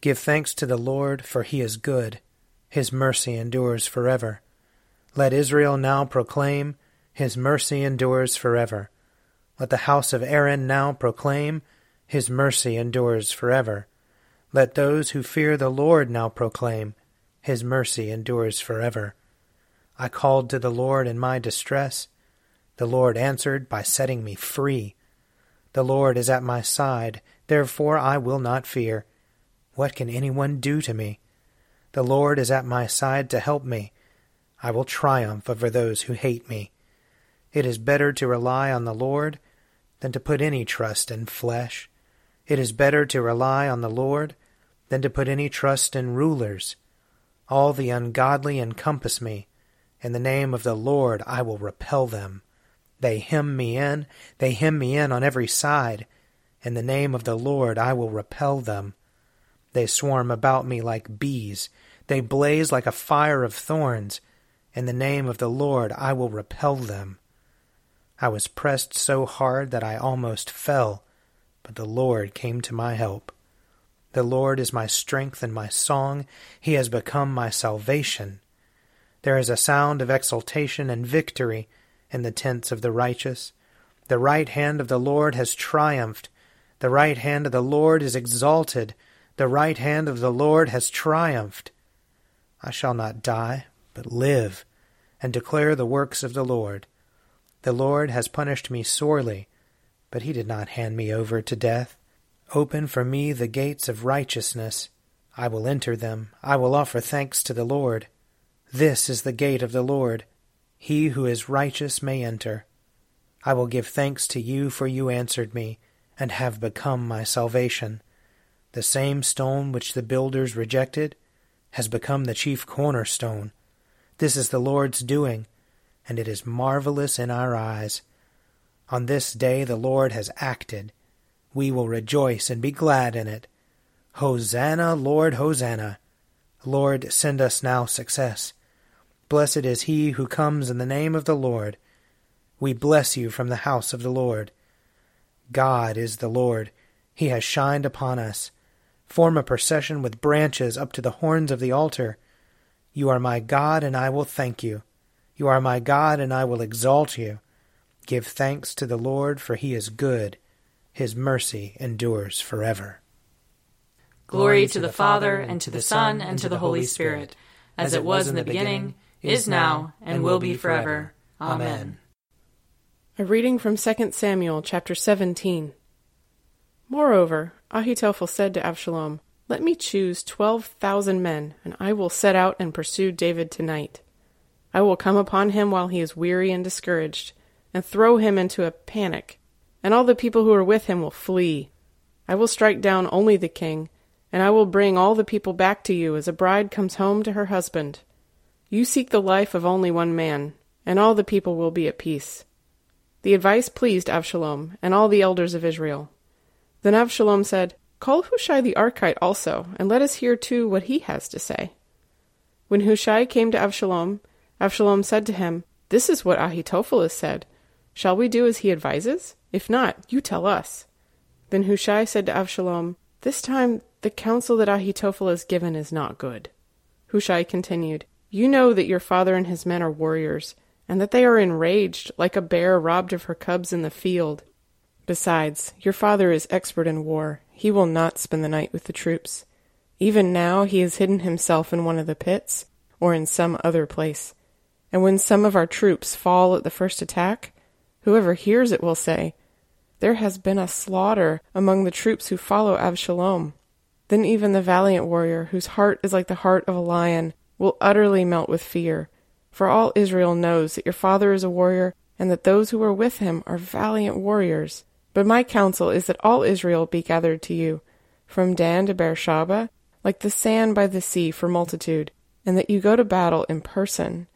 Give thanks to the Lord, for he is good. His mercy endures forever. Let Israel now proclaim, His mercy endures forever. Let the house of Aaron now proclaim, His mercy endures forever. Let those who fear the Lord now proclaim, His mercy endures forever. I called to the Lord in my distress. The Lord answered by setting me free. The Lord is at my side, therefore I will not fear. What can anyone do to me? The Lord is at my side to help me. I will triumph over those who hate me. It is better to rely on the Lord than to put any trust in flesh. It is better to rely on the Lord than to put any trust in rulers. All the ungodly encompass me. In the name of the Lord I will repel them. They hem me in, they hem me in on every side. In the name of the Lord I will repel them. They swarm about me like bees. They blaze like a fire of thorns. In the name of the Lord I will repel them. I was pressed so hard that I almost fell, but the Lord came to my help. The Lord is my strength and my song. He has become my salvation. There is a sound of exultation and victory in the tents of the righteous. The right hand of the Lord has triumphed. The right hand of the Lord is exalted. The right hand of the Lord has triumphed. I shall not die, but live, and declare the works of the Lord. The Lord has punished me sorely, but he did not hand me over to death. Open for me the gates of righteousness. I will enter them. I will offer thanks to the Lord. This is the gate of the Lord. He who is righteous may enter. I will give thanks to you, for you answered me, and have become my salvation. The same stone which the builders rejected has become the chief cornerstone. This is the Lord's doing, and it is marvelous in our eyes. On this day the Lord has acted. We will rejoice and be glad in it. Hosanna, Lord, Hosanna. Lord, send us now success. Blessed is he who comes in the name of the Lord. We bless you from the house of the Lord. God is the Lord. He has shined upon us. Form a procession with branches up to the horns of the altar. You are my God, and I will thank you. You are my God, and I will exalt you. Give thanks to the Lord, for he is good. His mercy endures forever. Glory to the Father, and to the Son, and to the Holy Spirit, as it was in the beginning, is now, and will be forever. Amen. A reading from 2 Samuel chapter 17. Moreover, Ahitophel said to Absalom, Let me choose twelve thousand men, and I will set out and pursue David tonight. I will come upon him while he is weary and discouraged, and throw him into a panic, and all the people who are with him will flee. I will strike down only the king, and I will bring all the people back to you as a bride comes home to her husband. You seek the life of only one man, and all the people will be at peace. The advice pleased Avshalom and all the elders of Israel. Then Avshalom said, Call Hushai the Archite also, and let us hear too what he has to say. When Hushai came to Avshalom, Avshalom said to him, This is what Ahitophel has said. Shall we do as he advises? If not, you tell us. Then Hushai said to Avshalom, This time the counsel that Ahitophel has given is not good. Hushai continued, You know that your father and his men are warriors, and that they are enraged, like a bear robbed of her cubs in the field. Besides, your father is expert in war. He will not spend the night with the troops. Even now he has hidden himself in one of the pits, or in some other place. And when some of our troops fall at the first attack, whoever hears it will say, There has been a slaughter among the troops who follow Avshalom. Then even the valiant warrior, whose heart is like the heart of a lion, will utterly melt with fear. For all Israel knows that your father is a warrior, and that those who are with him are valiant warriors. But my counsel is that all Israel be gathered to you, from Dan to Beersheba, like the sand by the sea for multitude, and that you go to battle in person.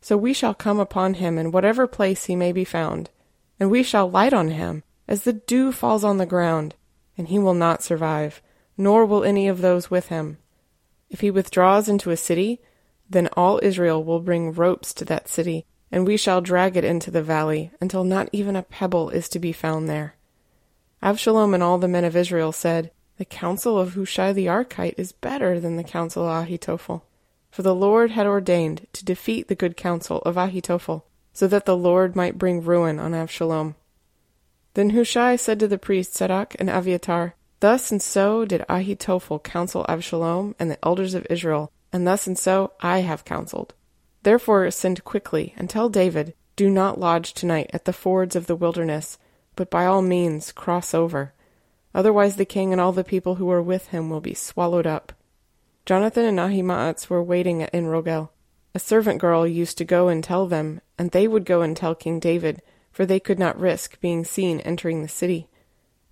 So we shall come upon him in whatever place he may be found, and we shall light on him as the dew falls on the ground, and he will not survive nor will any of those with him. If he withdraws into a city, then all Israel will bring ropes to that city, and we shall drag it into the valley, until not even a pebble is to be found there. Avshalom and all the men of Israel said, The counsel of Hushai the Archite is better than the counsel of Ahitophel. For the Lord had ordained to defeat the good counsel of Ahitophel, so that the Lord might bring ruin on Avshalom. Then Hushai said to the priests Zadok and Abiathar, Thus and so did Ahitophel counsel Absalom and the elders of Israel, and thus and so I have counseled. Therefore send quickly, and tell David, Do not lodge tonight at the fords of the wilderness, but by all means cross over. Otherwise the king and all the people who are with him will be swallowed up. Jonathan and Ahimaaz were waiting at Enrogel. A servant girl used to go and tell them, and they would go and tell King David, for they could not risk being seen entering the city.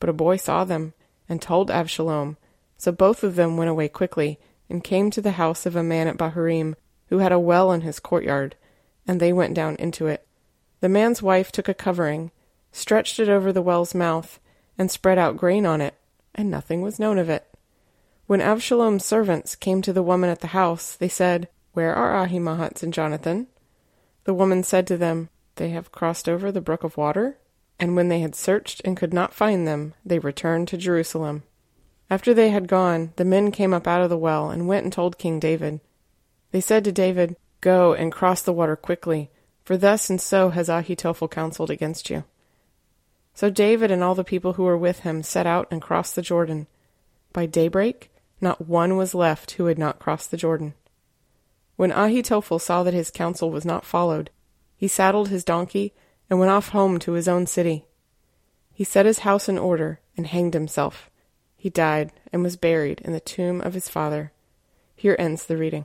But a boy saw them and told Avshalom. So both of them went away quickly, and came to the house of a man at Bahurim, who had a well in his courtyard, and they went down into it. The man's wife took a covering, stretched it over the well's mouth, and spread out grain on it, and nothing was known of it. When Avshalom's servants came to the woman at the house, they said, Where are Ahimaaz and Jonathan? The woman said to them, They have crossed over the brook of water. And when they had searched and could not find them, they returned to Jerusalem. After they had gone, the men came up out of the well and went and told King David. They said to David, Go and cross the water quickly, for thus and so has Ahitophel counseled against you. So David and all the people who were with him set out and crossed the Jordan. By daybreak, not one was left who had not crossed the Jordan. When Ahitophel saw that his counsel was not followed, he saddled his donkey and went off home to his own city. He set his house in order and hanged himself. He died and was buried in the tomb of his father. Here ends the reading.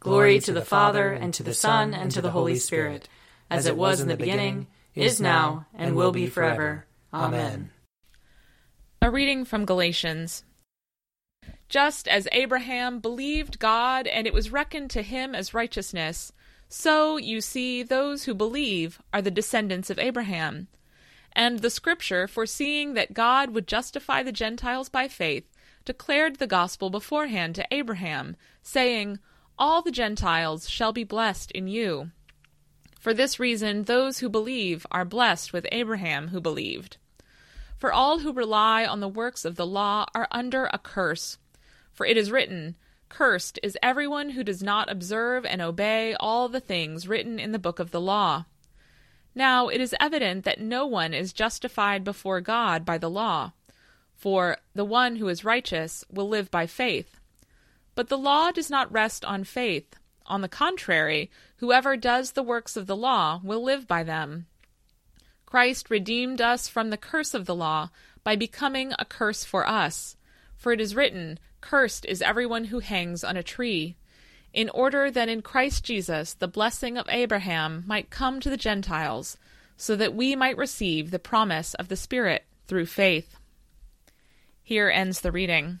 Glory to the Father, and to the Son, and to the Holy Spirit, as it was in the beginning, is now, and will be forever. Amen. A reading from Galatians. Just as Abraham believed God, and it was reckoned to him as righteousness, So, you see, those who believe are the descendants of Abraham. And the Scripture, foreseeing that God would justify the Gentiles by faith, declared the gospel beforehand to Abraham, saying, All the Gentiles shall be blessed in you. For this reason, those who believe are blessed with Abraham who believed. For all who rely on the works of the law are under a curse. For it is written, Cursed is everyone who does not observe and obey all the things written in the book of the law. Now it is evident that no one is justified before God by the law, for the one who is righteous will live by faith. But the law does not rest on faith. On the contrary, whoever does the works of the law will live by them. Christ redeemed us from the curse of the law by becoming a curse for us. For it is written, Cursed is everyone who hangs on a tree, in order that in Christ Jesus the blessing of Abraham might come to the Gentiles, so that we might receive the promise of the Spirit through faith. Here ends the reading.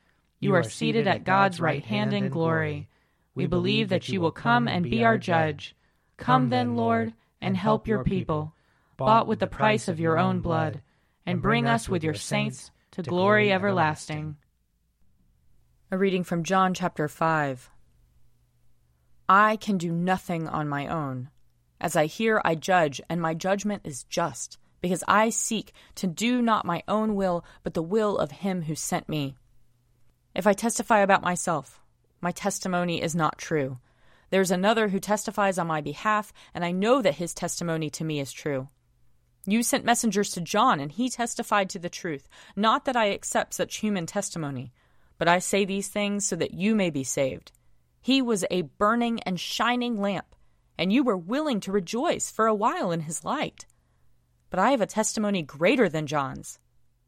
You are seated at God's right hand in glory. We believe that you will come and be our judge. Come then, Lord, and help your people, bought with the price of your own blood, and bring us with your saints to glory everlasting. A reading from John chapter 5. I can do nothing on my own. As I hear, I judge, and my judgment is just, because I seek to do not my own will, but the will of him who sent me. If I testify about myself, my testimony is not true. There's another who testifies on my behalf, and I know that his testimony to me is true. You sent messengers to John, and he testified to the truth. Not that I accept such human testimony, but I say these things so that you may be saved. He was a burning and shining lamp, and you were willing to rejoice for a while in his light. But I have a testimony greater than John's.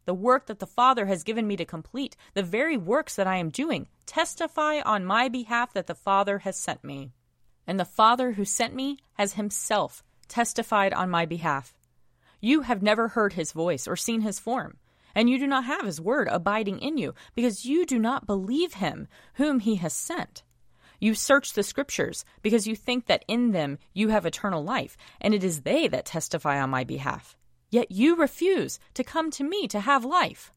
The work that the Father has given me to complete, the very works that I am doing, testify on my behalf that the Father has sent me. And the Father who sent me has himself testified on my behalf. You have never heard his voice or seen his form, and you do not have his word abiding in you, because you do not believe him whom he has sent. You search the scriptures, because you think that in them you have eternal life, and it is they that testify on my behalf. Yet you refuse to come to me to have life.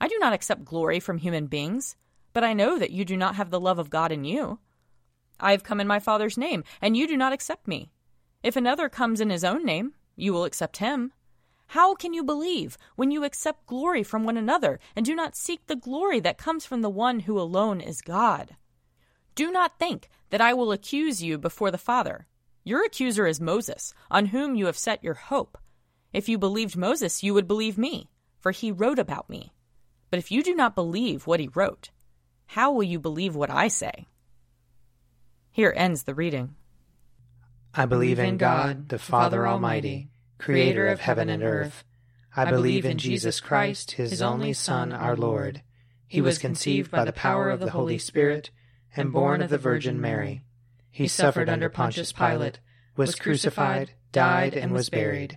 I do not accept glory from human beings, but I know that you do not have the love of God in you. I have come in my Father's name, and you do not accept me. If another comes in his own name, you will accept him. How can you believe when you accept glory from one another and do not seek the glory that comes from the one who alone is God? Do not think that I will accuse you before the Father. Your accuser is Moses, on whom you have set your hope. If you believed Moses, you would believe me, for he wrote about me. But if you do not believe what he wrote, how will you believe what I say? Here ends the reading. I believe in God, the Father Almighty, creator of heaven and earth. I believe in Jesus Christ, his only Son, our Lord. He was conceived by the power of the Holy Spirit and born of the Virgin Mary. He suffered under Pontius Pilate, was crucified, died, and was buried.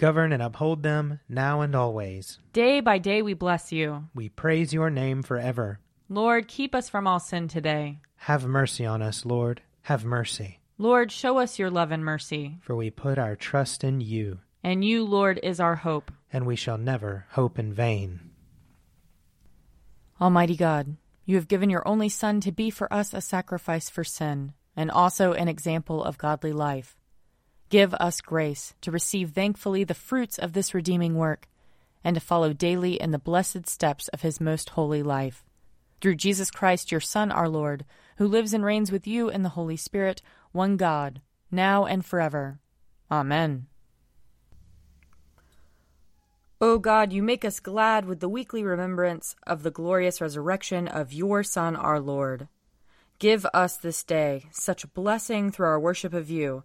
Govern and uphold them now and always. Day by day we bless you. We praise your name forever. Lord, keep us from all sin today. Have mercy on us, Lord. Have mercy. Lord, show us your love and mercy. For we put our trust in you. And you, Lord, is our hope. And we shall never hope in vain. Almighty God, you have given your only Son to be for us a sacrifice for sin, and also an example of godly life. Give us grace to receive thankfully the fruits of this redeeming work, and to follow daily in the blessed steps of his most holy life. Through Jesus Christ, your Son, our Lord, who lives and reigns with you in the Holy Spirit, one God, now and forever. Amen. O God, you make us glad with the weekly remembrance of the glorious resurrection of your Son, our Lord. Give us this day such blessing through our worship of you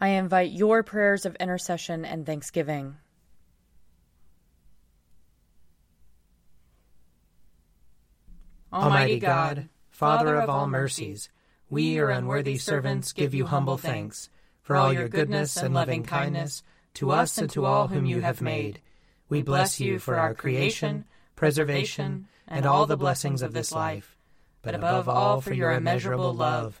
I invite your prayers of intercession and thanksgiving. Almighty God, Father of all mercies, we, your unworthy servants, give you humble thanks for all your goodness and loving kindness to us and to all whom you have made. We bless you for our creation, preservation, and all the blessings of this life, but above all for your immeasurable love